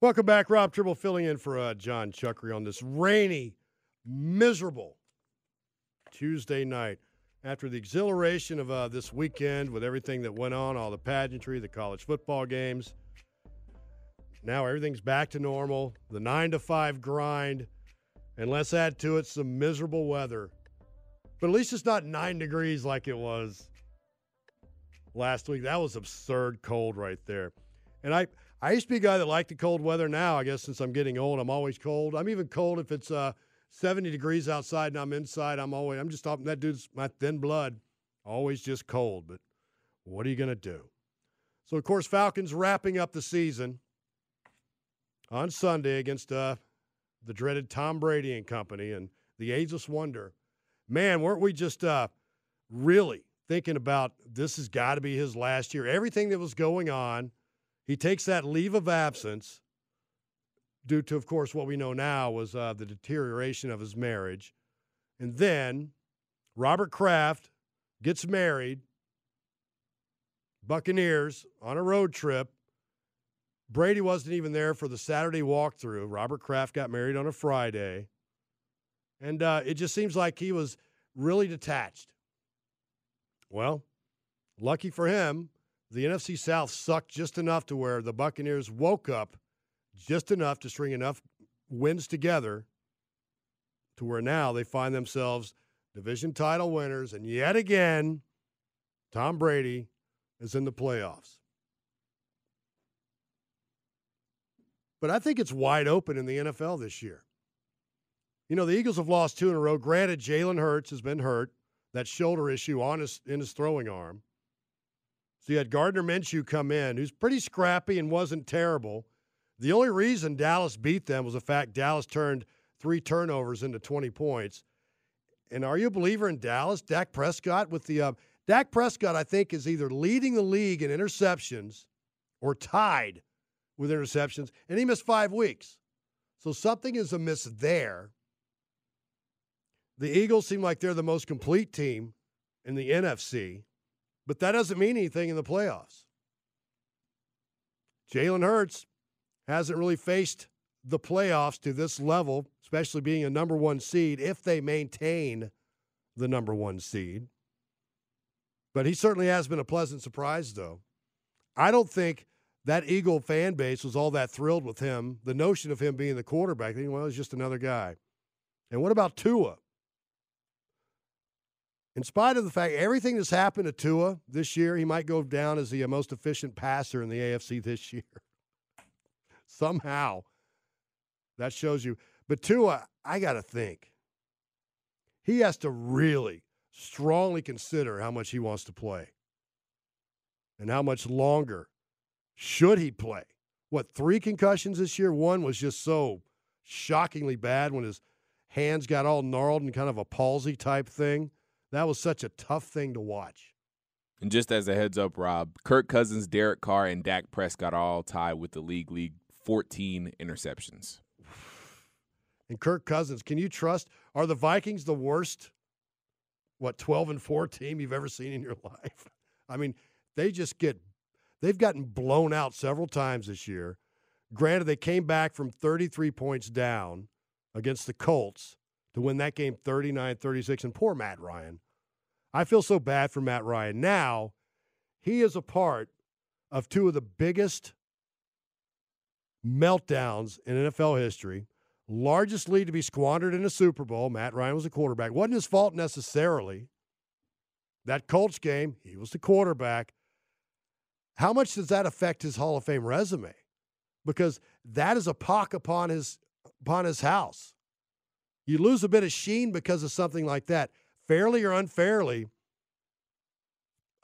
Welcome back. Rob Tribble filling in for uh, John Chuckery on this rainy, miserable Tuesday night. After the exhilaration of uh, this weekend with everything that went on, all the pageantry, the college football games, now everything's back to normal. The nine to five grind, and let's add to it some miserable weather. But at least it's not nine degrees like it was last week. That was absurd cold right there. And I, I used to be a guy that liked the cold weather. Now, I guess since I'm getting old, I'm always cold. I'm even cold if it's uh, 70 degrees outside and I'm inside. I'm always, I'm just off. That dude's my thin blood, always just cold. But what are you going to do? So, of course, Falcons wrapping up the season on Sunday against uh, the dreaded Tom Brady and company and the ageless wonder. Man, weren't we just uh, really thinking about this has got to be his last year? Everything that was going on he takes that leave of absence due to, of course, what we know now was uh, the deterioration of his marriage. And then Robert Kraft gets married, Buccaneers on a road trip. Brady wasn't even there for the Saturday walkthrough. Robert Kraft got married on a Friday. And uh, it just seems like he was really detached. Well, lucky for him, the NFC South sucked just enough to where the Buccaneers woke up just enough to string enough wins together to where now they find themselves division title winners. And yet again, Tom Brady is in the playoffs. But I think it's wide open in the NFL this year. You know, the Eagles have lost two in a row. Granted, Jalen Hurts has been hurt, that shoulder issue on his, in his throwing arm. So you had Gardner Minshew come in, who's pretty scrappy and wasn't terrible. The only reason Dallas beat them was the fact Dallas turned three turnovers into 20 points. And are you a believer in Dallas? Dak Prescott with the uh, Dak Prescott, I think, is either leading the league in interceptions or tied with interceptions, and he missed five weeks. So something is amiss there. The Eagles seem like they're the most complete team in the NFC. But that doesn't mean anything in the playoffs. Jalen Hurts hasn't really faced the playoffs to this level, especially being a number one seed, if they maintain the number one seed. But he certainly has been a pleasant surprise, though. I don't think that Eagle fan base was all that thrilled with him. The notion of him being the quarterback, well, he's just another guy. And what about Tua? In spite of the fact everything that's happened to Tua this year, he might go down as the uh, most efficient passer in the AFC this year. Somehow, that shows you. But Tua, I got to think he has to really strongly consider how much he wants to play and how much longer should he play. What, three concussions this year? One was just so shockingly bad when his hands got all gnarled and kind of a palsy type thing. That was such a tough thing to watch. And just as a heads up, Rob, Kirk Cousins, Derek Carr, and Dak Prescott are all tied with the league league 14 interceptions. And Kirk Cousins, can you trust? Are the Vikings the worst, what, 12 and 4 team you've ever seen in your life? I mean, they just get, they've gotten blown out several times this year. Granted, they came back from 33 points down against the Colts to win that game 39 36. And poor Matt Ryan. I feel so bad for Matt Ryan. Now, he is a part of two of the biggest meltdowns in NFL history. Largest lead to be squandered in a Super Bowl. Matt Ryan was a quarterback. Wasn't his fault necessarily. That Colts game, he was the quarterback. How much does that affect his Hall of Fame resume? Because that is a pock upon his upon his house. You lose a bit of sheen because of something like that, fairly or unfairly.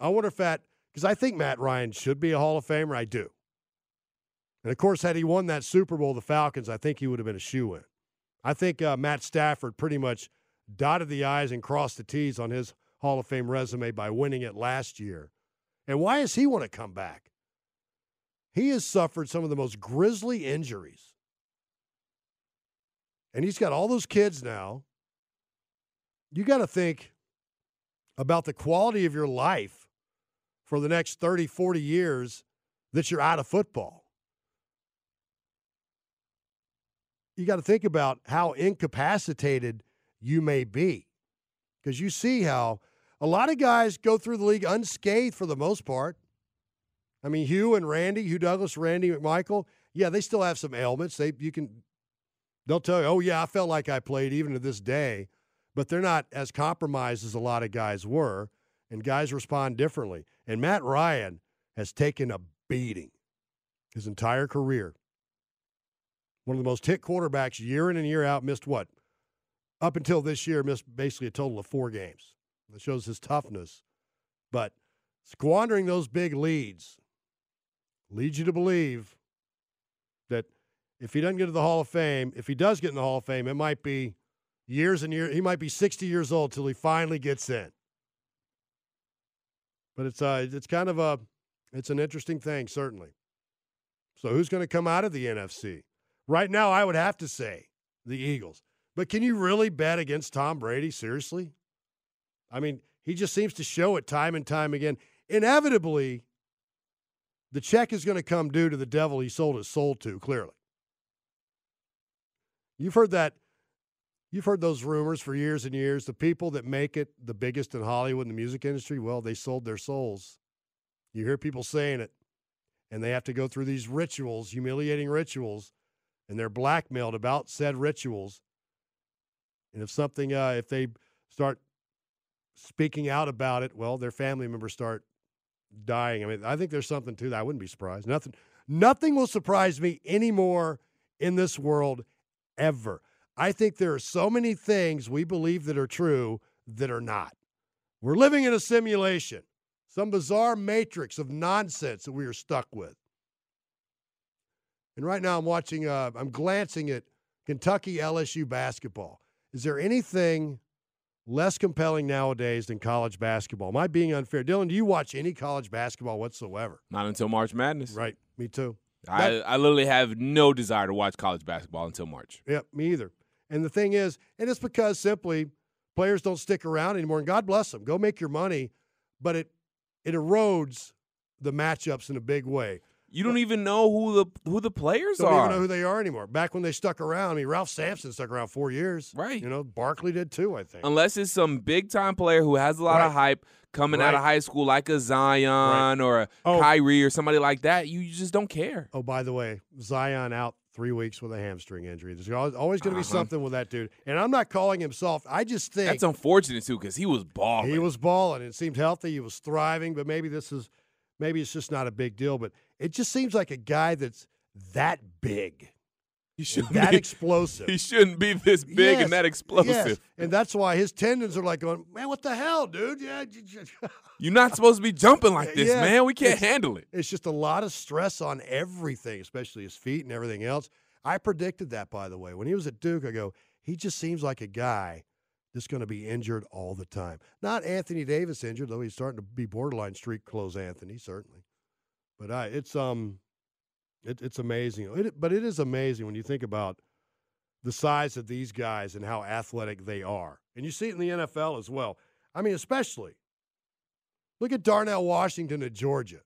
I wonder if that, because I think Matt Ryan should be a Hall of Famer. I do. And of course, had he won that Super Bowl, the Falcons, I think he would have been a shoe in. I think uh, Matt Stafford pretty much dotted the I's and crossed the T's on his Hall of Fame resume by winning it last year. And why does he want to come back? He has suffered some of the most grisly injuries. And he's got all those kids now. You got to think about the quality of your life for the next 30, 40 years that you're out of football. You got to think about how incapacitated you may be. Because you see how a lot of guys go through the league unscathed for the most part. I mean, Hugh and Randy, Hugh Douglas, Randy McMichael, yeah, they still have some ailments. They you can they'll tell you, oh yeah, I felt like I played even to this day, but they're not as compromised as a lot of guys were, and guys respond differently. And Matt Ryan has taken a beating his entire career. One of the most hit quarterbacks year in and year out, missed what? Up until this year, missed basically a total of four games. That shows his toughness. But squandering those big leads leads you to believe that if he doesn't get to the Hall of Fame, if he does get in the Hall of Fame, it might be years and years. He might be 60 years old till he finally gets in. But it's uh, it's kind of a, it's an interesting thing, certainly. So who's going to come out of the NFC? Right now, I would have to say the Eagles. But can you really bet against Tom Brady? Seriously? I mean, he just seems to show it time and time again. Inevitably, the check is going to come due to the devil he sold his soul to, clearly. You've heard that. You've heard those rumors for years and years. The people that make it the biggest in Hollywood in the music industry, well, they sold their souls. You hear people saying it, and they have to go through these rituals, humiliating rituals, and they're blackmailed about said rituals. And if something, uh, if they start speaking out about it, well, their family members start dying. I mean, I think there's something to that. I wouldn't be surprised. Nothing, nothing will surprise me anymore in this world ever. I think there are so many things we believe that are true that are not. We're living in a simulation, some bizarre matrix of nonsense that we are stuck with. And right now, I'm watching. Uh, I'm glancing at Kentucky LSU basketball. Is there anything less compelling nowadays than college basketball. Am I being unfair? Dylan, do you watch any college basketball whatsoever? Not until March Madness. Right. Me too. I, that, I literally have no desire to watch college basketball until March. Yep, me either. And the thing is, and it's because simply players don't stick around anymore. And God bless them. Go make your money. But it it erodes the matchups in a big way. You don't even know who the who the players don't are. Don't even know who they are anymore. Back when they stuck around, I mean, Ralph Sampson stuck around four years. Right. You know, Barkley did too. I think. Unless it's some big time player who has a lot right. of hype coming right. out of high school, like a Zion right. or a oh. Kyrie or somebody like that, you just don't care. Oh, by the way, Zion out three weeks with a hamstring injury. There's always going to be uh-huh. something with that dude. And I'm not calling him soft. I just think that's unfortunate too because he was balling. He was balling. It seemed healthy. He was thriving. But maybe this is maybe it's just not a big deal. But it just seems like a guy that's that big. He should that be, explosive. He shouldn't be this big yes, and that explosive. Yes. And that's why his tendons are like going, man, what the hell, dude? Yeah, you're not supposed to be jumping like this, yeah, man. We can't handle it. It's just a lot of stress on everything, especially his feet and everything else. I predicted that, by the way, when he was at Duke. I go, he just seems like a guy that's going to be injured all the time. Not Anthony Davis injured, though he's starting to be borderline street clothes Anthony, certainly. But I, it's um, it, it's amazing. It, but it is amazing when you think about the size of these guys and how athletic they are, and you see it in the NFL as well. I mean, especially look at Darnell Washington at Georgia.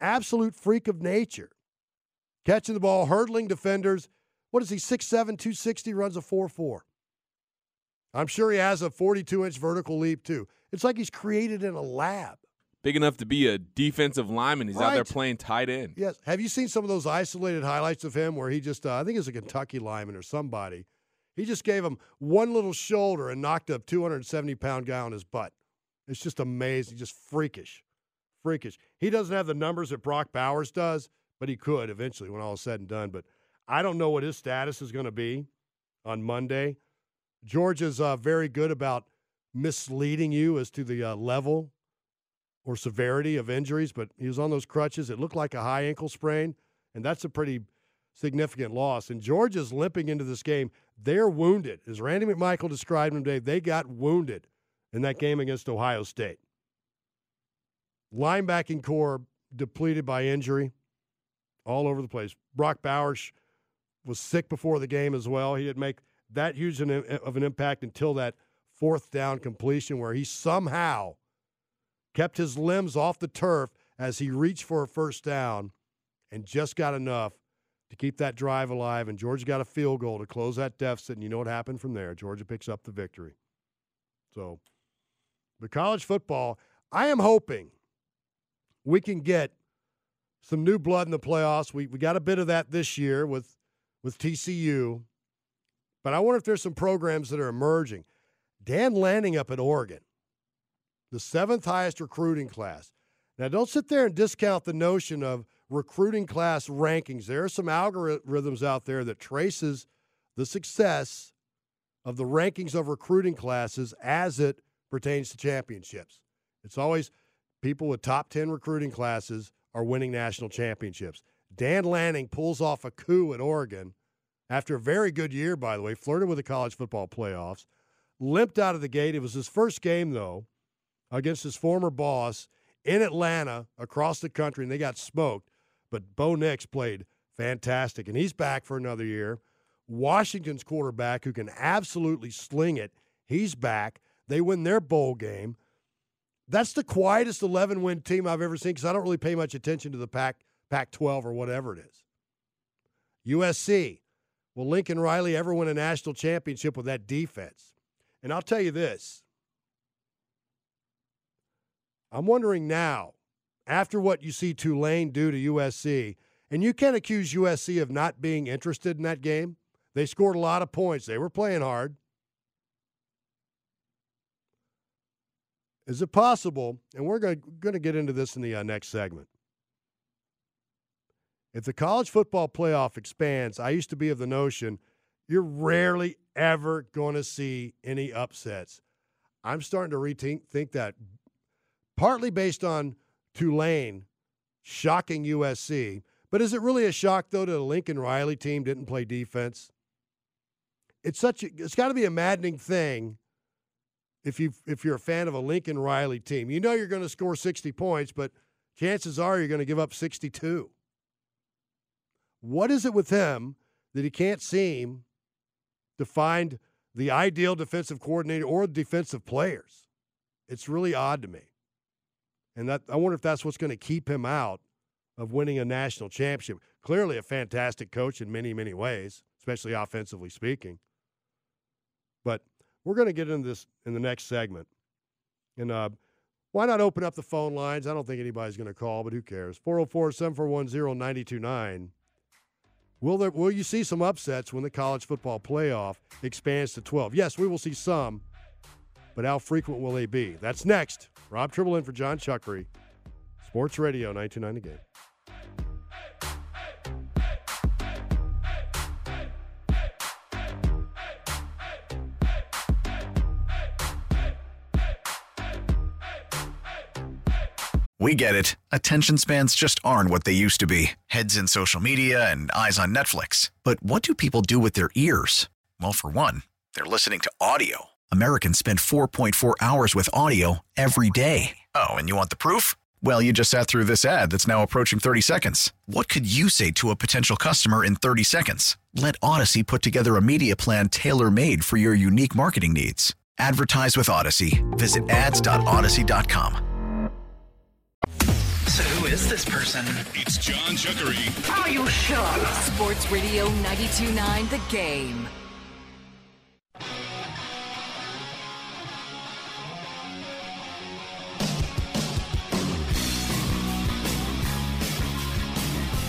Absolute freak of nature, catching the ball, hurdling defenders. What is he? 6'7", 260, runs a 4-4. I'm sure he has a 42 inch vertical leap too. It's like he's created in a lab big enough to be a defensive lineman. He's right. out there playing tight end. Yes. Have you seen some of those isolated highlights of him where he just, uh, I think it's a Kentucky lineman or somebody, he just gave him one little shoulder and knocked a 270 pound guy on his butt. It's just amazing, just freakish. Freakish. He doesn't have the numbers that Brock Bowers does, but he could eventually when all is said and done. But I don't know what his status is going to be on Monday. Georgia's uh, very good about misleading you as to the uh, level or severity of injuries, but he was on those crutches. It looked like a high ankle sprain, and that's a pretty significant loss. And Georgia's limping into this game. They're wounded. As Randy McMichael described them today, they got wounded in that game against Ohio State. Linebacking core depleted by injury all over the place. Brock Bowers was sick before the game as well. He didn't make that huge of an impact until that fourth down completion where he somehow kept his limbs off the turf as he reached for a first down and just got enough to keep that drive alive. And Georgia got a field goal to close that deficit. And you know what happened from there? Georgia picks up the victory. So, the college football, I am hoping we can get some new blood in the playoffs. We, we got a bit of that this year with, with TCU. But I wonder if there's some programs that are emerging. Dan Lanning up at Oregon, the seventh highest recruiting class. Now, don't sit there and discount the notion of recruiting class rankings. There are some algorithms out there that traces the success of the rankings of recruiting classes as it pertains to championships. It's always people with top 10 recruiting classes are winning national championships. Dan Lanning pulls off a coup at Oregon after a very good year, by the way, flirted with the college football playoffs, limped out of the gate. It was his first game, though, against his former boss in Atlanta across the country, and they got smoked. But Bo Nix played fantastic, and he's back for another year. Washington's quarterback, who can absolutely sling it, he's back. They win their bowl game. That's the quietest 11 win team I've ever seen because I don't really pay much attention to the Pac, Pac 12 or whatever it is. USC. Will Lincoln Riley ever win a national championship with that defense? And I'll tell you this I'm wondering now, after what you see Tulane do to USC, and you can't accuse USC of not being interested in that game. They scored a lot of points, they were playing hard. Is it possible, and we're going to get into this in the uh, next segment, if the college football playoff expands, I used to be of the notion you're rarely ever going to see any upsets. I'm starting to rethink that partly based on Tulane shocking USC. But is it really a shock though that the Lincoln Riley team didn't play defense? It's such a, it's got to be a maddening thing if you if you're a fan of a Lincoln Riley team. You know you're going to score 60 points, but chances are you're going to give up 62. What is it with him that he can't seem to find the ideal defensive coordinator or defensive players? It's really odd to me. And that I wonder if that's what's going to keep him out of winning a national championship. Clearly a fantastic coach in many, many ways, especially offensively speaking. But we're going to get into this in the next segment. And uh, why not open up the phone lines? I don't think anybody's going to call, but who cares? 404 741 0929. Will there will you see some upsets when the college football playoff expands to 12? Yes, we will see some, but how frequent will they be? That's next. Rob Tribble in for John Chuckery. Sports Radio 929 game. We get it. Attention spans just aren't what they used to be heads in social media and eyes on Netflix. But what do people do with their ears? Well, for one, they're listening to audio. Americans spend 4.4 hours with audio every day. Oh, and you want the proof? Well, you just sat through this ad that's now approaching 30 seconds. What could you say to a potential customer in 30 seconds? Let Audacy put together a media plan tailor made for your unique marketing needs. Advertise with Audacy. Visit ads.audacy.com. So who is this person? It's John Chuckery. Are you sure? Sports Radio 92.9 The Game.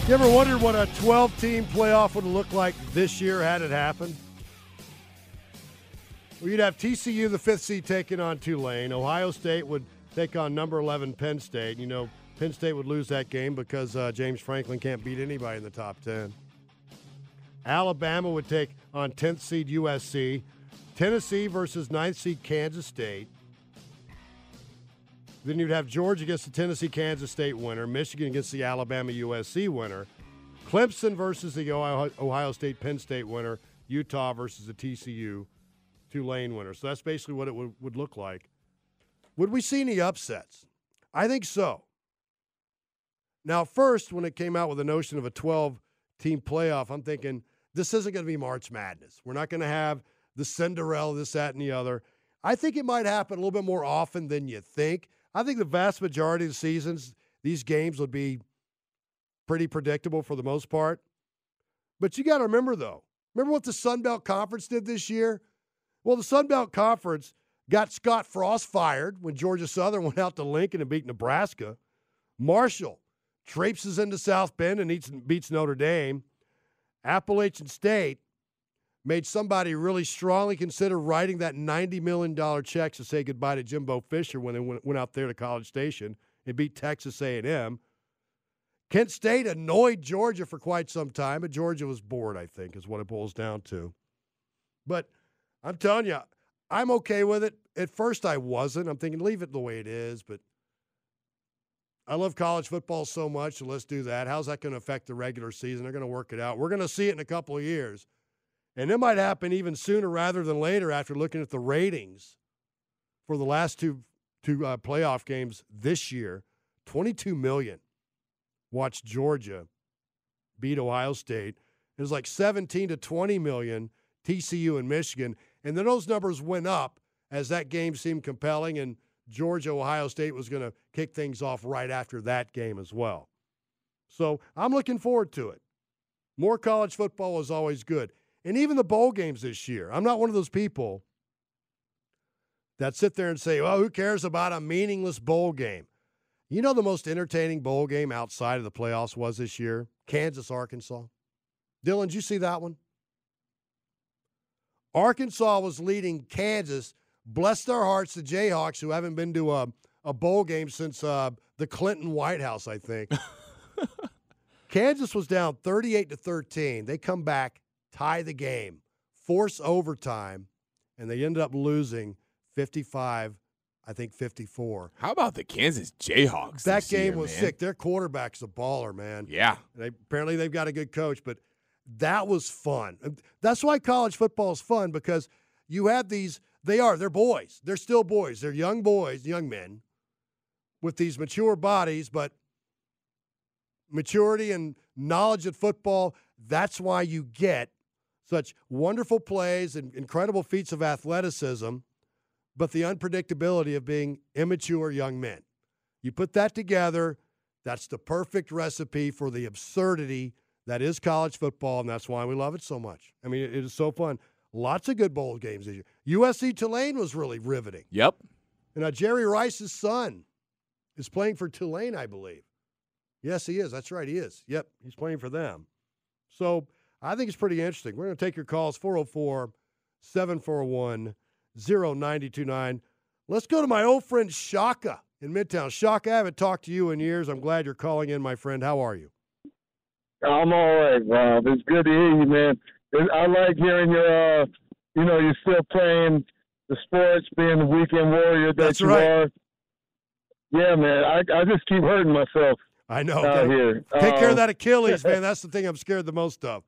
You ever wondered what a 12 team playoff would look like this year had it happened? Well, you'd have TCU, the fifth seed, taking on Tulane. Ohio State would take on number 11 Penn State. You know, Penn State would lose that game because uh, James Franklin can't beat anybody in the top 10. Alabama would take on 10th seed USC. Tennessee versus 9th seed Kansas State. Then you'd have Georgia against the Tennessee Kansas State winner, Michigan against the Alabama USC winner, Clemson versus the Ohio, State Penn State winner, Utah versus the TCU Tulane winner. So that's basically what it would, would look like. Would we see any upsets? I think so. Now, first, when it came out with the notion of a 12 team playoff, I'm thinking this isn't going to be March Madness. We're not going to have the Cinderella, this, that, and the other. I think it might happen a little bit more often than you think. I think the vast majority of the seasons, these games would be pretty predictable for the most part. But you got to remember, though, remember what the Sun Belt Conference did this year? Well, the Sun Belt Conference got Scott Frost fired when Georgia Southern went out to Lincoln and beat Nebraska. Marshall traipses into South Bend and eats, beats Notre Dame. Appalachian State made somebody really strongly consider writing that $90 million check to say goodbye to Jimbo Fisher when they went, out there to College Station and beat Texas A&M. Kent State annoyed Georgia for quite some time, but Georgia was bored, I think, is what it boils down to. But I'm telling you, I'm okay with it. At first, I wasn't. I'm thinking, leave it the way it is, but – I love college football so much, so let's do that. How's that going to affect the regular season? They're going to work it out. We're going to see it in a couple of years. And it might happen even sooner rather than later after looking at the ratings for the last two, two uh, playoff games this year. 22 million watched Georgia beat Ohio State. It was like 17 to 20 million TCU and Michigan. And then those numbers went up as that game seemed compelling and Georgia Ohio State was going to kick things off right after that game as well. So I'm looking forward to it. More college football is always good. And even the bowl games this year. I'm not one of those people that sit there and say, well, who cares about a meaningless bowl game? You know, the most entertaining bowl game outside of the playoffs was this year? Kansas, Arkansas. Dylan, did you see that one? Arkansas was leading Kansas bless their hearts, the Jayhawks, who haven't been to a, a bowl game since uh, the Clinton White House, I think. Kansas was down 38 to 13. They come back, tie the game, force overtime, and they ended up losing 55 I think 54. How about the Kansas Jayhawks? That game year, was man? sick. Their quarterback's a baller, man. Yeah. They, apparently they've got a good coach, but that was fun. That's why college football is fun because you have these they are. They're boys. They're still boys. They're young boys, young men with these mature bodies, but maturity and knowledge of football, that's why you get such wonderful plays and incredible feats of athleticism, but the unpredictability of being immature young men. You put that together, that's the perfect recipe for the absurdity that is college football, and that's why we love it so much. I mean, it is so fun. Lots of good bowl games this year. USC Tulane was really riveting. Yep. And uh, Jerry Rice's son is playing for Tulane, I believe. Yes, he is. That's right, he is. Yep, he's playing for them. So I think it's pretty interesting. We're going to take your calls 404 741 0929. Let's go to my old friend Shaka in Midtown. Shaka, I haven't talked to you in years. I'm glad you're calling in, my friend. How are you? I'm all right, Rob. It's good to hear you, man. I like hearing your, uh, you know, you're still playing the sports, being the weekend warrior that That's you right. are. Yeah, man. I I just keep hurting myself I know. out Take, here. take care of Um, that Achilles, man. That's the thing I'm scared the most of.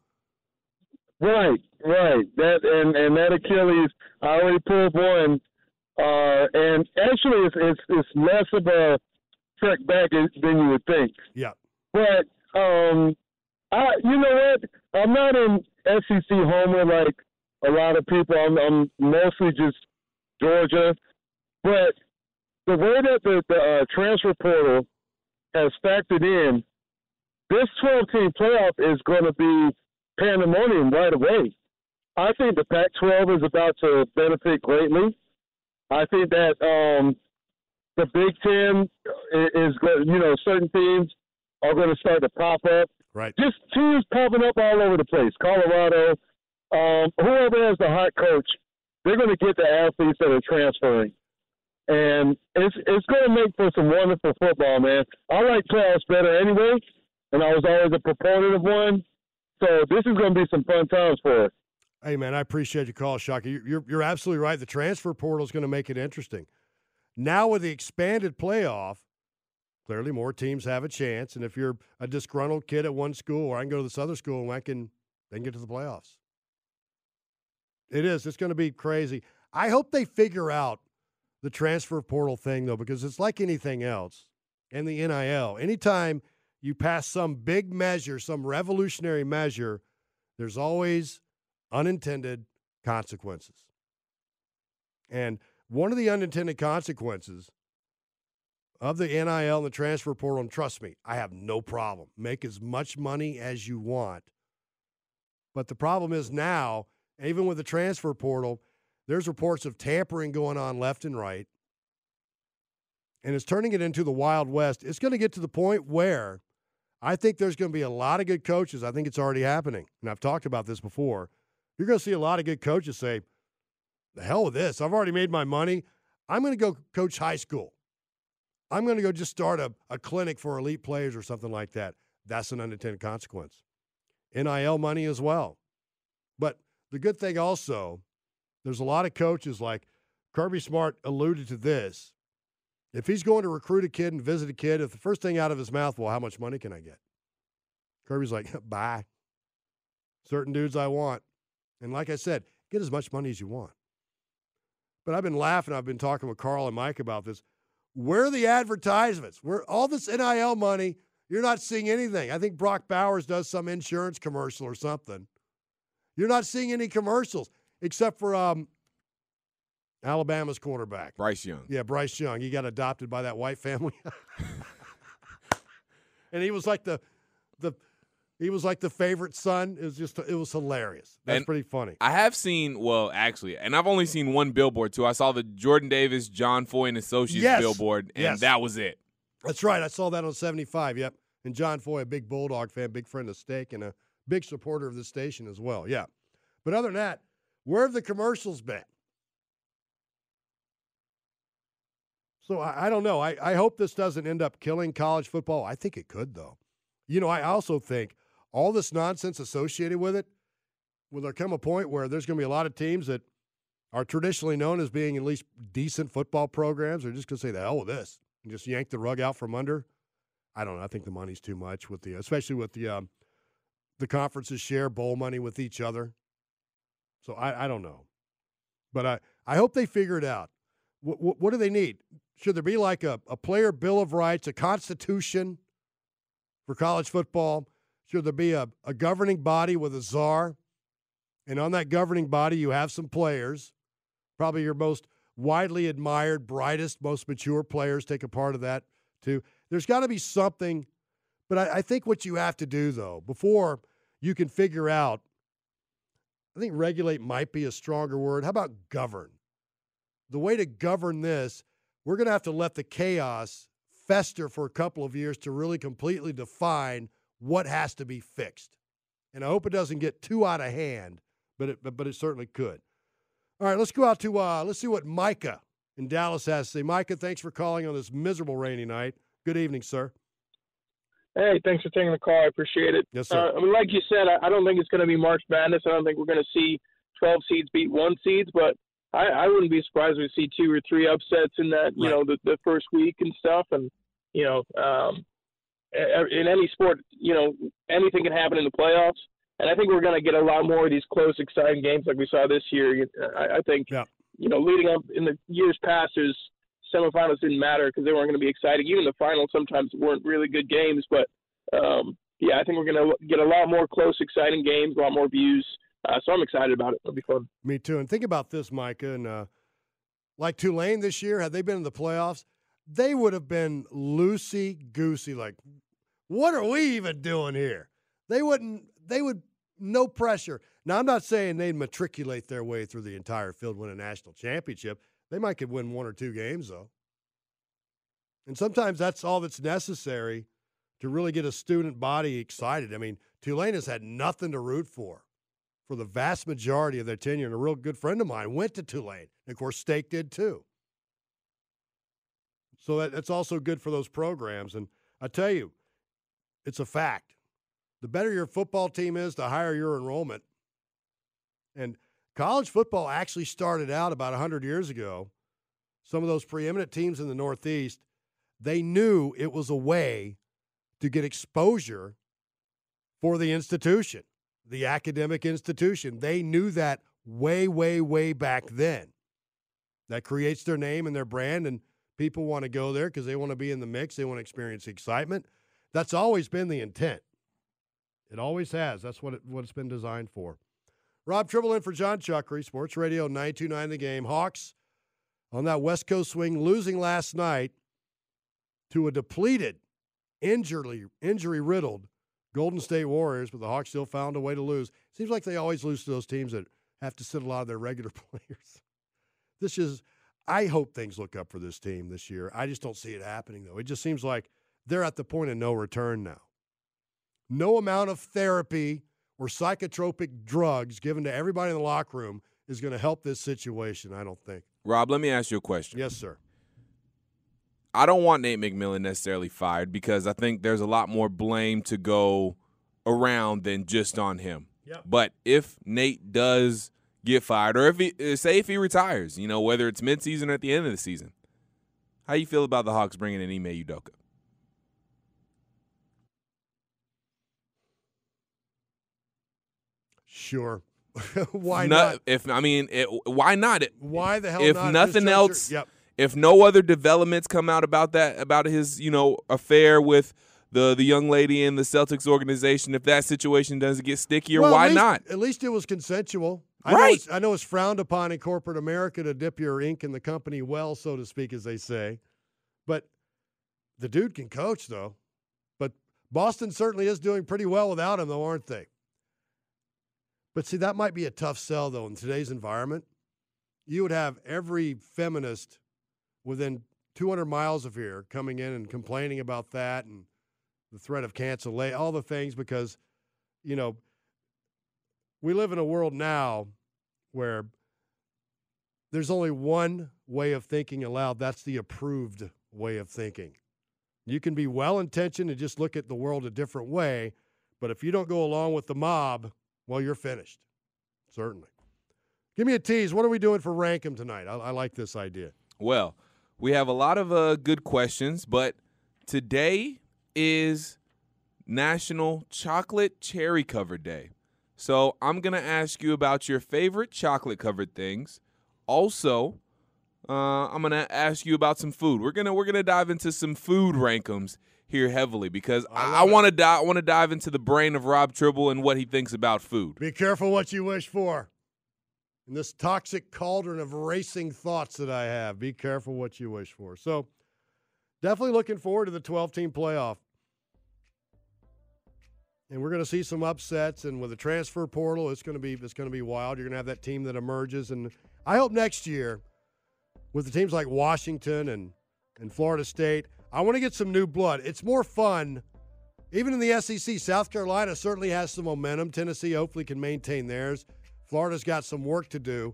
Right, right. That and and that Achilles, I already pulled one, uh, and actually, it's it's it's less of a trek back than you would think. Yeah. But um, I you know what? I'm not in SEC homer like a lot of people. I'm I'm mostly just Georgia, but the way that the, the uh, transfer portal has factored in, this 12 team playoff is going to be pandemonium right away. I think the Pac 12 is about to benefit greatly. I think that um, the Big Ten is going, you know, certain teams are going to start to pop up. Right. Just teams popping up all over the place. Colorado, um, whoever has the hot coach, they're going to get the athletes that are transferring. And it's it's going to make for some wonderful football, man. I like playoffs better anyway, and I was always a proponent of one. So this is going to be some fun times for us. Hey, man, I appreciate your call, Shaka. You're, you're, absolutely right. The transfer portal is going to make it interesting. Now with the expanded playoff, clearly more teams have a chance. And if you're a disgruntled kid at one school, or I can go to this other school and I can then get to the playoffs. It is. It's going to be crazy. I hope they figure out the transfer portal thing though, because it's like anything else. And the NIL. Anytime you pass some big measure, some revolutionary measure, there's always unintended consequences. And one of the unintended consequences of the NIL and the transfer portal, and trust me, I have no problem. Make as much money as you want. But the problem is now, even with the transfer portal, there's reports of tampering going on left and right. And it's turning it into the Wild West. It's going to get to the point where I think there's going to be a lot of good coaches. I think it's already happening. And I've talked about this before. You're going to see a lot of good coaches say, the hell with this. I've already made my money. I'm going to go coach high school. I'm going to go just start a, a clinic for elite players or something like that. That's an unintended consequence. NIL money as well. But the good thing also, there's a lot of coaches like Kirby Smart alluded to this. If he's going to recruit a kid and visit a kid, if the first thing out of his mouth, well, how much money can I get? Kirby's like, bye. Certain dudes I want. And like I said, get as much money as you want. But I've been laughing. I've been talking with Carl and Mike about this. Where are the advertisements? Where all this NIL money, you're not seeing anything. I think Brock Bowers does some insurance commercial or something. You're not seeing any commercials except for um, Alabama's quarterback. Bryce Young. Yeah, Bryce Young. He got adopted by that white family. and he was like the the he was like the favorite son. It was just it was hilarious. That's And pretty funny. I have seen, well, actually, and I've only seen one billboard too. I saw the Jordan Davis, John Foy and Associates Yes. billboard, and Yes. that was it. That's right. I saw that on 75. Yep. And John Foy, a big Bulldog fan, big friend of Steak, and a big supporter of the station as well. Yeah. But other than that, where have the commercials been? So I, I don't know. I, I hope this doesn't end up killing college football. I think it could, though. You know, I also think all this nonsense associated with it, will there come a point where there's going to be a lot of teams that are traditionally known as being at least decent football programs are just going to say the hell with this and just yank the rug out from under? I don't know. I think the money's too much with the, especially with the um, the conferences share bowl money with each other. So I, I don't know, but I, I hope they figure it out. What, what, do they need? Should there be like a, a player bill of rights, a constitution for college football? Should there be a, a governing body with a czar? And on that governing body, you have some players, probably your most widely admired, brightest, most mature players take a part of that too. There's got to be something, but I, I think what you have to do though, before you can figure out, I think regulate might be a stronger word. How about govern? The way to govern this, we're going to have to let the chaos fester for a couple of years to really completely define what has to be fixed. And I hope it doesn't get too out of hand, but it, but, but it certainly could. All right, let's go out to uh, let's see what Micah in Dallas has to say. Micah, thanks for calling on this miserable rainy night. Good evening, sir. Hey, thanks for taking the call. I appreciate it. Yes, sir. Uh, I mean, like you said, I, I don't think it's going to be March Madness. I don't think we're going to see 12 seeds beat one seeds, but I, I wouldn't be surprised if we see two or three upsets in that, you Right. know, the, the first week and stuff. And, you know, um, in any sport, you know, anything can happen in the playoffs. And I think we're going to get a lot more of these close, exciting games like we saw this year. I, I think, Yeah. you know, leading up in the years past, there's semifinals didn't matter because they weren't going to be exciting. Even the finals sometimes weren't really good games, but um, yeah, I think we're going to get a lot more close, exciting games, a lot more views. Uh, so I'm excited about it. It'll be fun. Me too. And think about this, Micah. And uh, like Tulane this year, had they been in the playoffs, they would have been loosey goosey. Like, what are we even doing here? They wouldn't. They would no pressure. Now, I'm not saying they'd matriculate their way through the entire field, win a national championship. They might could win one or two games though. And sometimes that's all that's necessary to really get a student body excited. I mean, Tulane has had nothing to root for for the vast majority of their tenure. And a real good friend of mine went to Tulane. And of course, Steak did too. So that, that's also good for those programs. And I tell you, it's a fact. The better your football team is, the higher your enrollment. And college football actually started out about 100 years ago some of those preeminent teams in the Northeast, they knew it was a way to get exposure for the institution, the academic institution. They knew that way, way, way back then. That creates their name and their brand, and people want to go there because they want to be in the mix. They want to experience excitement. That's always been the intent. It always has. That's what, it, what it's been designed for. Rob Tribble in for John Chuckery, Sports Radio 929 The Game. Hawks on that West Coast swing, losing last night to a depleted, injury injury riddled Golden State Warriors, but the Hawks still found a way to lose. Seems like they always lose to those teams that have to sit a lot of their regular players. This is, I hope things look up for this team this year. I just don't see it happening, though. It just seems like they're at the point of no return now. No amount of therapy or psychotropic drugs given to everybody in the locker room is going to help this situation, I don't think. Rob, let me ask you a question. Yes, sir. I don't want Nate McMillan necessarily fired because I think there's a lot more blame to go around than just on him. Yep. But if Nate does get fired, or if he uh, say if he retires, you know, whether it's midseason or at the end of the season, how you feel about the Hawks bringing in Ime Udoka? Sure. why no, not? If I mean, it, why not? Why the hell? If not nothing else, yep. If no other developments come out about that, about his, you know, affair with the the young lady in the Celtics organization, if that situation doesn't get stickier, well, why at least, not? At least it was consensual. I right. Know it's, I know it's frowned upon in corporate America to dip your ink in the company well, so to speak, as they say. But the dude can coach, though. But Boston certainly is doing pretty well without him, though, aren't they? But see, that might be a tough sell, though, in today's environment. You would have every feminist within 200 miles of here coming in and complaining about that and the threat of cancel, all the things, because, you know, we live in a world now where there's only one way of thinking aloud. That's the approved way of thinking. You can be well intentioned and just look at the world a different way, but if you don't go along with the mob, well, you're finished. Certainly. Give me a tease. What are we doing for Rankum tonight? I, I like this idea. Well, we have a lot of uh, good questions, but today is National Chocolate Cherry Covered Day. So I'm going to ask you about your favorite chocolate covered things. Also, uh, I'm going to ask you about some food. We're going to we're going to dive into some food rankums here heavily because I, I want to di- I want to dive into the brain of Rob Tribble and what he thinks about food. Be careful what you wish for. In this toxic cauldron of racing thoughts that I have, be careful what you wish for. So, definitely looking forward to the 12 team playoff. And we're going to see some upsets and with the transfer portal, it's going to be it's going to be wild. You're going to have that team that emerges and I hope next year with the teams like Washington and and Florida State, I want to get some new blood. It's more fun. Even in the SEC, South Carolina certainly has some momentum. Tennessee hopefully can maintain theirs. Florida's got some work to do.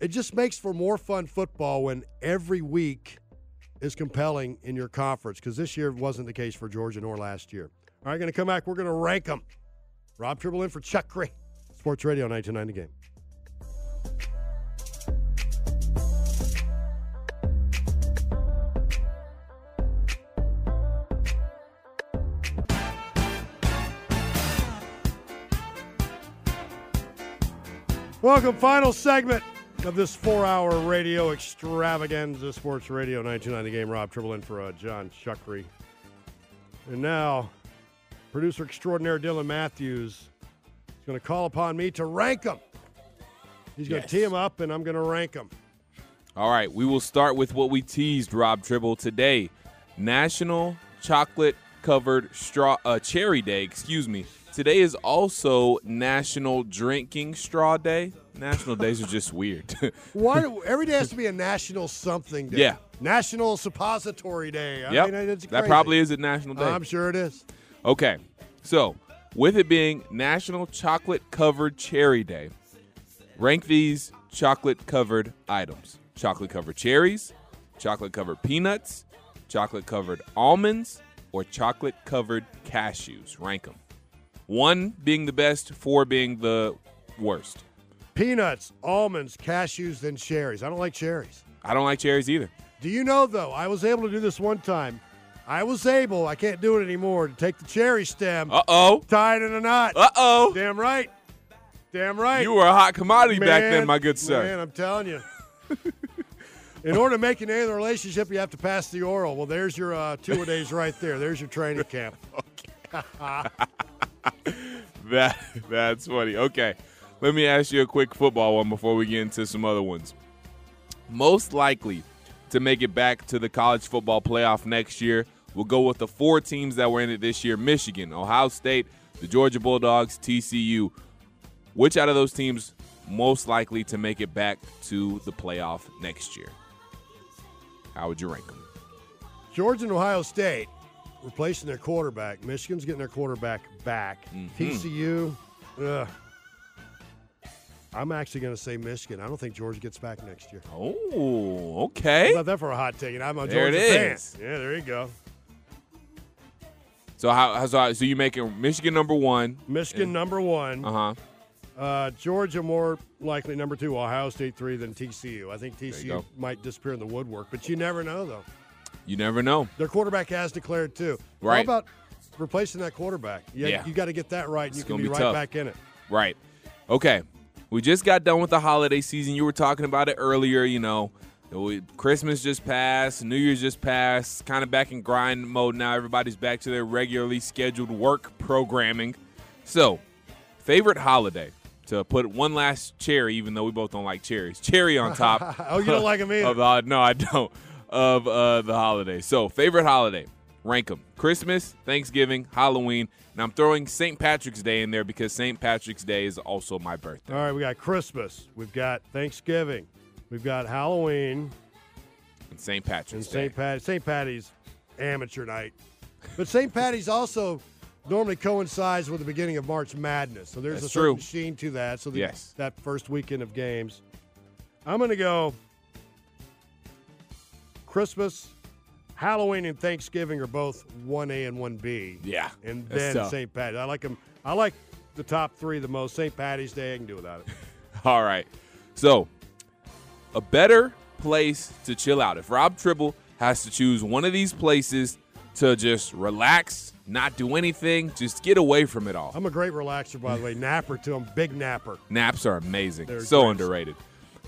It just makes for more fun football when every week is compelling in your conference because this year wasn't the case for Georgia nor last year. All right, going to come back. We're going to rank them. Rob Tribble in for Chuck Gray, Sports Radio 929 The Game. Welcome, final segment of this four-hour radio extravaganza, Sports Radio 929 The Game. Rob Tribble in for uh, John Chuckery. And now, producer extraordinaire Dylan Matthews is going to call upon me to rank them. He's going to Yes. tee them up, and I'm going to rank them. All right, we will start with what we teased, Rob Tribble, today. National Chocolate Covered Straw uh, Cherry Day, excuse me. Today is also National Drinking Straw Day. National days are just weird. Why every day has to be a national something day? Yeah. National Suppository Day. I yep. mean, it's that probably is a national day. I'm sure it is. Okay, so with it being National Chocolate Covered Cherry Day, rank these chocolate covered items chocolate covered cherries, chocolate covered peanuts, chocolate covered almonds, or chocolate covered cashews. Rank them. One being the best, four being the worst. Peanuts, almonds, cashews, then cherries. I don't like cherries. I don't like cherries either. Do you know though? I was able to do this one time. I was able. I can't do it anymore. To take the cherry stem, Uh oh. tie it in a knot. Uh oh. Damn right. Damn right. You were a hot commodity back then, my good sir. Man, I'm telling you. In order to make an in the relationship, you have to pass the oral. Well, there's your uh, two a days right there. There's your training camp. That that's funny. Okay, let me ask you a quick football one before we get into some other ones. Most likely to make it back to the college football playoff next year, we'll go with the four teams that were in it this year: Michigan, Ohio State, the Georgia Bulldogs, TCU. Which out of those teams most likely to make it back to the playoff next year? How would you rank them? Georgia and Ohio State replacing their quarterback. Michigan's getting their quarterback back. Mm-hmm. TCU, ugh. I'm actually going to say Michigan. I don't think Georgia gets back next year. Oh, okay. about that for a hot take? And I'm a There it Georgia fan. is. Yeah, there you go. So how so, so you making Michigan number one? Michigan number one. Uh huh. Uh, Georgia more likely number two. Ohio State three than TCU. I think TCU might disappear in the woodwork, but you never know though. You never know. Their quarterback has declared too. Right. How about replacing that quarterback? Yeah, Yeah. you got to get that right, and It's you can be, be right tough. back in it. Right. Okay. We just got done with the holiday season. You were talking about it earlier. You know, Christmas just passed, New Year's just passed. Kind of back in grind mode now. Everybody's back to their regularly scheduled work programming. So, favorite holiday to put one last cherry, even though we both don't like cherries. Cherry on top. Oh, you don't like 'em either. Of the, no, I don't. Of uh, the holiday. So, favorite holiday. Rank them: Christmas, Thanksgiving, Halloween, and I'm throwing St. Patrick's Day in there because St. Patrick's Day is also my birthday. All right, we got Christmas, we've got Thanksgiving, we've got Halloween, And St. and Patrick's Day. St. Pat St. Patty's amateur night. But St. Patty's also normally coincides with the beginning of March Madness, so there's That's a certain true. sheen to that. So the, Yes. that first weekend of games, I'm going to go. Christmas, Halloween, and Thanksgiving are both one A and one B. Yeah, and then. St. Patty's. I like them. I like the top three the most. St. Patty's Day, I can do without it. All right. So, a better place to chill out. If Rob Tribble has to choose one of these places to just relax, not do anything, just get away from it all. I'm a great relaxer, by the way. Napper too. I'm big napper. Naps are amazing. They're so great. underrated.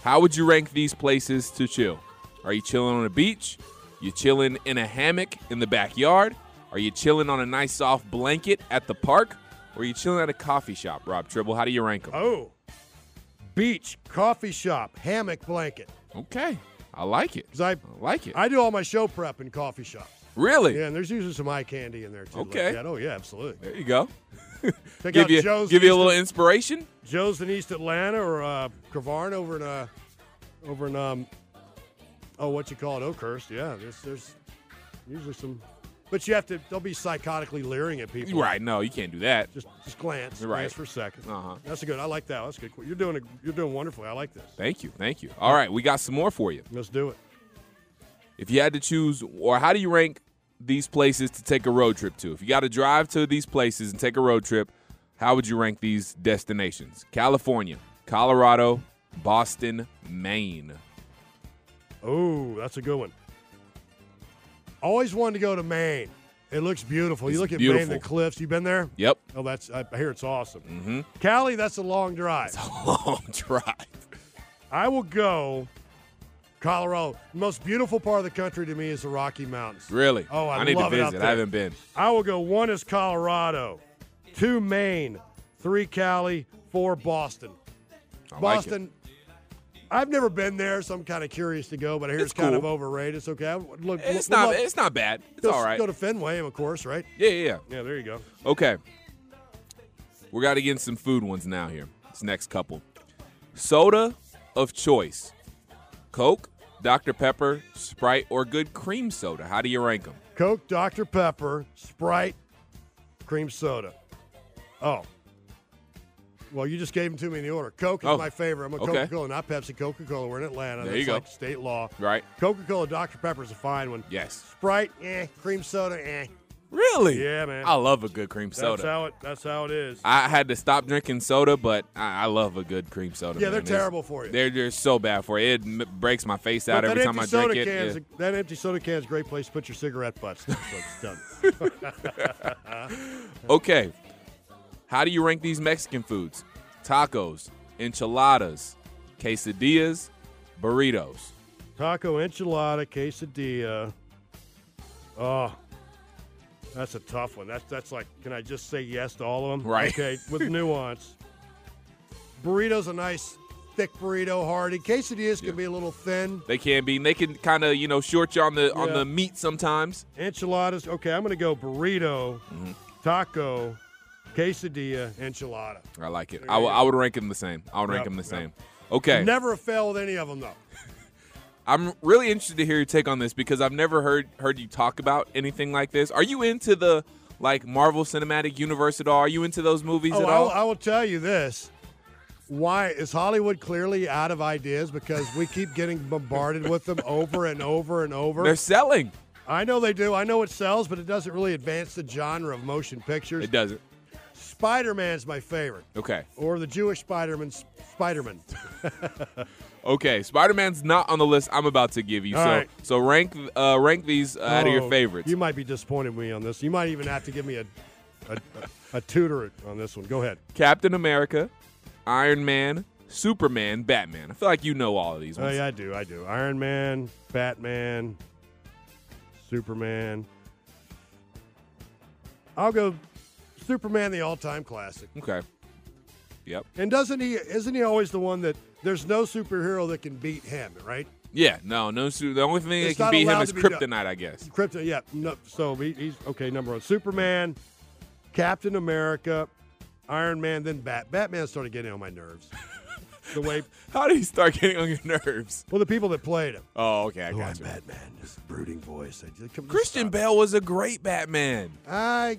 How would you rank these places to chill? Are you chilling on a beach? You chilling in a hammock in the backyard? Are you chilling on a nice soft blanket at the park? Or are you chilling at a coffee shop, Rob Tribble? How do you rank them? Oh, beach, coffee shop, hammock, blanket. Okay. I like it. I, I like it. I do all my show prep in coffee shops. really? Yeah, and there's usually some eye candy in there too. like Okay. that. Oh yeah, absolutely. There you go. Check give out you Joe's. give you a little inspiration. Joe's in East Atlanta or uh, Kavarna over in uh, over in um, oh what you call it Oakhurst. Yeah, there's there's usually some, but you have to. They'll be psychotically leering at people. Right? No, you can't do that. Just just glance, Right. glance for a second. Uh-huh. That's a good. I like that. That's good. You're doing a, you're doing wonderfully. I like this. Thank you, thank you. All right, we got some more for you. Let's do it. If you had to choose, or how do you rank these places to take a road trip to? If you got to drive to these places and take a road trip, how would you rank these destinations? California, Colorado, Boston, Maine. Oh, that's a good one. Always wanted to go to Maine. It looks beautiful. It's you look at Maine, the cliffs. You been there? Yep. Oh, that's I hear it's awesome. Mm-hmm. Cali, that's a long drive. It's a long drive. I will go Colorado. The most beautiful part of the country to me is the Rocky Mountains. Really? Oh, I need love to visit. I haven't been. I will go one is Colorado, two Maine, three Cali, four Boston. I like. Boston. I've never been there, so I'm kind of curious to go, but I hear it's, It's kind of overrated. It's okay. Would look, It's not. love- It's not bad. It's go, all right. Go to Fenway, of course, right? Yeah, yeah, yeah. Yeah, there you go. Okay. We got to get some food ones now here. This next couple. Soda of choice. Coke, Dr. Pepper, Sprite, or good cream soda. How do you rank them? Coke, Dr. Pepper, Sprite, cream soda. Oh. Well, you just gave them to me in the order. Coke is Oh, my favorite. I'm a. Coca-Cola, not Pepsi. Coca-Cola. We're in Atlanta. There That's you go. like state law. Right? Coca-Cola, Dr. Pepper is a fine one. Yes. Sprite, eh. Cream soda, eh. Really? Yeah, man. I love a good cream soda. That's how it. That's how it is. I had to stop drinking soda, but I, I love a good cream soda. Yeah, man. they're It's- terrible for you. They're just so bad for you. It m- breaks my face out But every that time I drink it. Can's Yeah. that empty soda can is a great place to put your cigarette butts. So it's done. Okay. How do you rank these Mexican foods? Tacos, enchiladas, quesadillas, burritos. Taco, enchilada, quesadilla. Oh, that's a tough one. That's that's like, can I just say yes to all of them? Right. Okay, with nuance. Burrito's a nice thick burrito, hearty. Quesadillas can be a little thin. They can be. They can kind of you know short you on the on the meat sometimes. Enchiladas. Okay, I'm gonna go burrito, Mm-hmm. taco, quesadilla, enchilada. I like it. I, w-. I would rank them the same. I would rank Yep, them the yep. same. Okay. Never fail with any of them though. I'm really interested to hear your take on this because I've never heard heard you talk about anything like this. Are you into the like Marvel Cinematic Universe at all? Are you into those movies Oh, at all? I will tell you this. Why is Hollywood clearly out of ideas? Because we keep getting bombarded with them over and over and over. They're selling. I know they do. I know it sells, but it doesn't really advance the genre of motion pictures. It doesn't. Spider Man's my favorite, Okay. or the Jewish Spider Man. Spider Man. Okay. Spider Man's not on the list I'm about to give you. All so right. so rank uh, rank these uh, out of your Oh, favorites. You might be disappointed with me on this. You might even have to give me a a, a, a tutor on this one. Go ahead. Captain America, Iron Man, Superman, Batman. I feel like you know all of these Oh yeah, I do. I do. Iron Man, Batman, Superman. I'll go Superman, the all-time classic. Okay. Yep. And doesn't he? Isn't he always the one that there's no superhero that can beat him? Right? Yeah. No. No. Su- the only thing It's that can beat him is be done. Kryptonite, I guess. Krypton. Yeah. No, so he, he's okay. Number one, Superman, Captain America, Iron Man, then Bat. Batman started getting on my nerves. the way, How did he start getting on your nerves? well, the people that played him. Oh, okay. I Oh, I'm got you. Batman. This brooding voice. I just, come- just Christian. Bale was a great Batman. I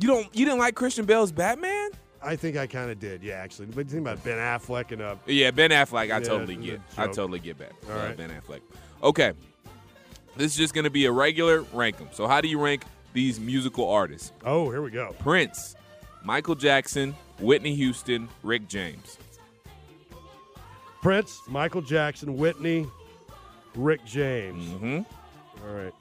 You don't you didn't like Christian Bale's Batman? I think I kind of did, yeah, actually. But you think about Ben Affleck and uh, Yeah, Ben Affleck, I Yeah, totally get. I totally get that. All right. Ben Affleck. Okay. This is just gonna be a regular rank them. So how do you rank these musical artists? oh, here we go. Prince, Michael Jackson, Whitney Houston, Rick James. Prince, Michael Jackson, Whitney, Rick James. Mm-hmm. All right.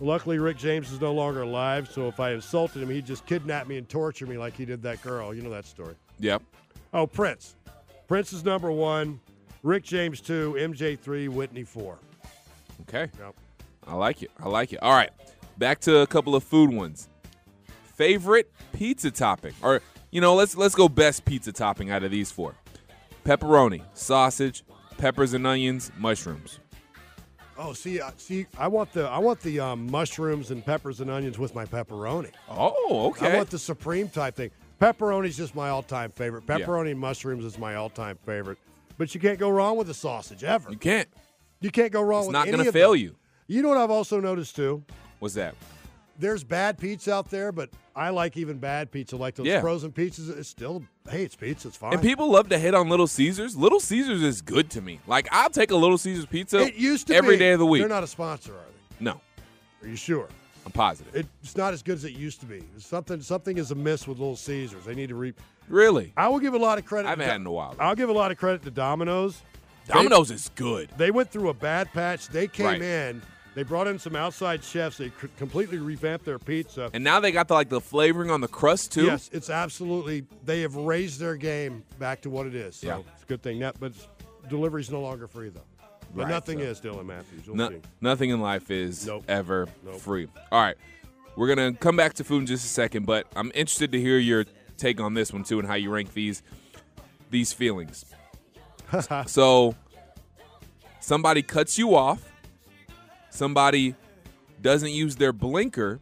Luckily, Rick James is no longer alive, so if I insulted him, he'd just kidnap me and torture me like he did that girl. You know that story. Yep. Oh, Prince. Prince is number one. Rick James two. MJ three. Whitney four. Okay. Yep. I like it. I like it. All right. Back to a couple of food ones. Favorite pizza topping, or you know, let's let's go best pizza topping out of these four: pepperoni, sausage, peppers and onions, mushrooms. Oh, see, uh, see, I want the I want the um, mushrooms and peppers and onions with my pepperoni. Oh, okay. I want the supreme type thing. Pepperoni's just my all-time favorite. Yeah. Pepperoni and mushrooms is my all-time favorite. But you can't go wrong with the sausage ever. you can't. You can't go wrong with a sausage. It's with not gonna fail them. you. You know what I've also noticed too? What's that? There's bad pizza out there, but I like even bad pizza, like those Yeah. frozen pizzas. It's still, hey, it's pizza. It's fine. And people love to hit on Little Caesars. Little Caesars is good to me. Like I'll take a Little Caesars pizza it used to every be. day of the week. They're not a sponsor, are they? no, Are you sure? I'm positive. It's not as good as it used to be. Something, something is amiss with Little Caesars. They need to re. really, I will give a lot of credit. I haven't to, had in a while. I'll give a lot of credit to Domino's. They- Domino's is good. They went through a bad patch. They came Right. in. They brought in some outside chefs. They completely revamped their pizza. And now they got the like the flavoring on the crust too. Yes, it's absolutely. They have raised their game back to what it is. So Yeah. it's a good thing. That, but delivery's no longer free though. But Right, nothing so- is, Dylan Matthews. You'll No- nothing in life is Nope. ever Nope. free. All right, we're gonna come back to food in just a second, but I'm interested to hear your take on this one too and how you rank these these feelings. so, somebody cuts you off. Somebody doesn't use their blinker.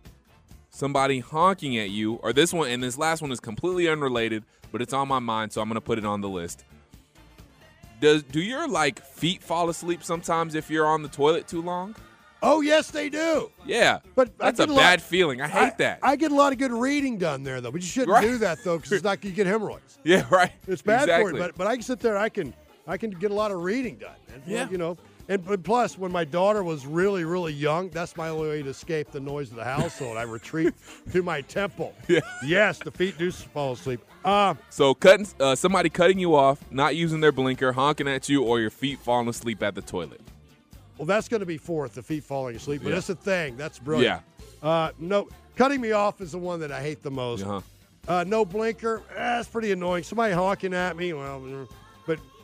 Somebody honking at you, or this one, and this last one is completely unrelated, but it's on my mind, so I'm gonna put it on the list. Does do your like feet fall asleep sometimes if you're on the toilet too long? Oh yes, they do. Yeah, But that's a a lot- bad feeling. I hate that. I get a lot of good reading done there though, but you shouldn't Right. do that though because it's not you get hemorrhoids. yeah, right. It's bad exactly. for you. But but I can sit there. I can I can get a lot of reading done. And, Yeah. You know, And plus, when my daughter was really, really young, that's my only way to escape the noise of the household. I retreat to my temple. Yeah. Yes, the feet do fall asleep. Uh, So cutting uh, somebody cutting you off, not using their blinker, honking at you, or your feet falling asleep at the toilet. well, that's going to be fourth, the feet falling asleep. But Yeah. that's a thing. That's brilliant. Uh, no, cutting me off is the one that I hate the most. Uh-huh. Uh, no blinker, eh, that's pretty annoying. Somebody honking at me, well, mm,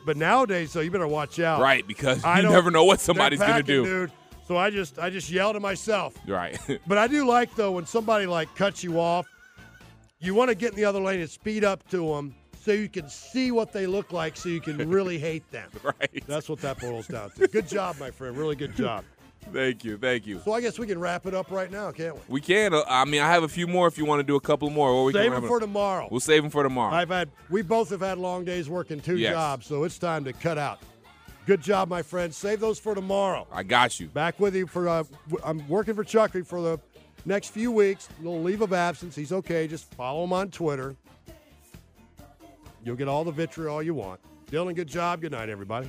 but nowadays, though, you better watch out. Right, because I you never know what somebody's gonna do. dude. So I just I just yell to myself. Right. But I do like though when somebody like cuts you off, you want to get in the other lane and speed up to them so you can see what they look like, so you can really hate them. right. That's what that boils down to. Good job, my friend. Really good job. Thank you. Thank you. So I guess we can wrap it up right now, can't we? We can. uh, I mean, I have a few more if you want to do a couple more. Or we Save them for up. tomorrow. We'll save them for tomorrow. I've had we both have had long days working two Yes. jobs, so it's time to cut out. Good job, my friend. Save those for tomorrow. I got you. Back with you for uh, I'm working for Chucky for the next few weeks. A Little leave of absence. He's okay. Just follow him on Twitter. You'll get all the vitriol you want. Dylan, good job. Good night, everybody.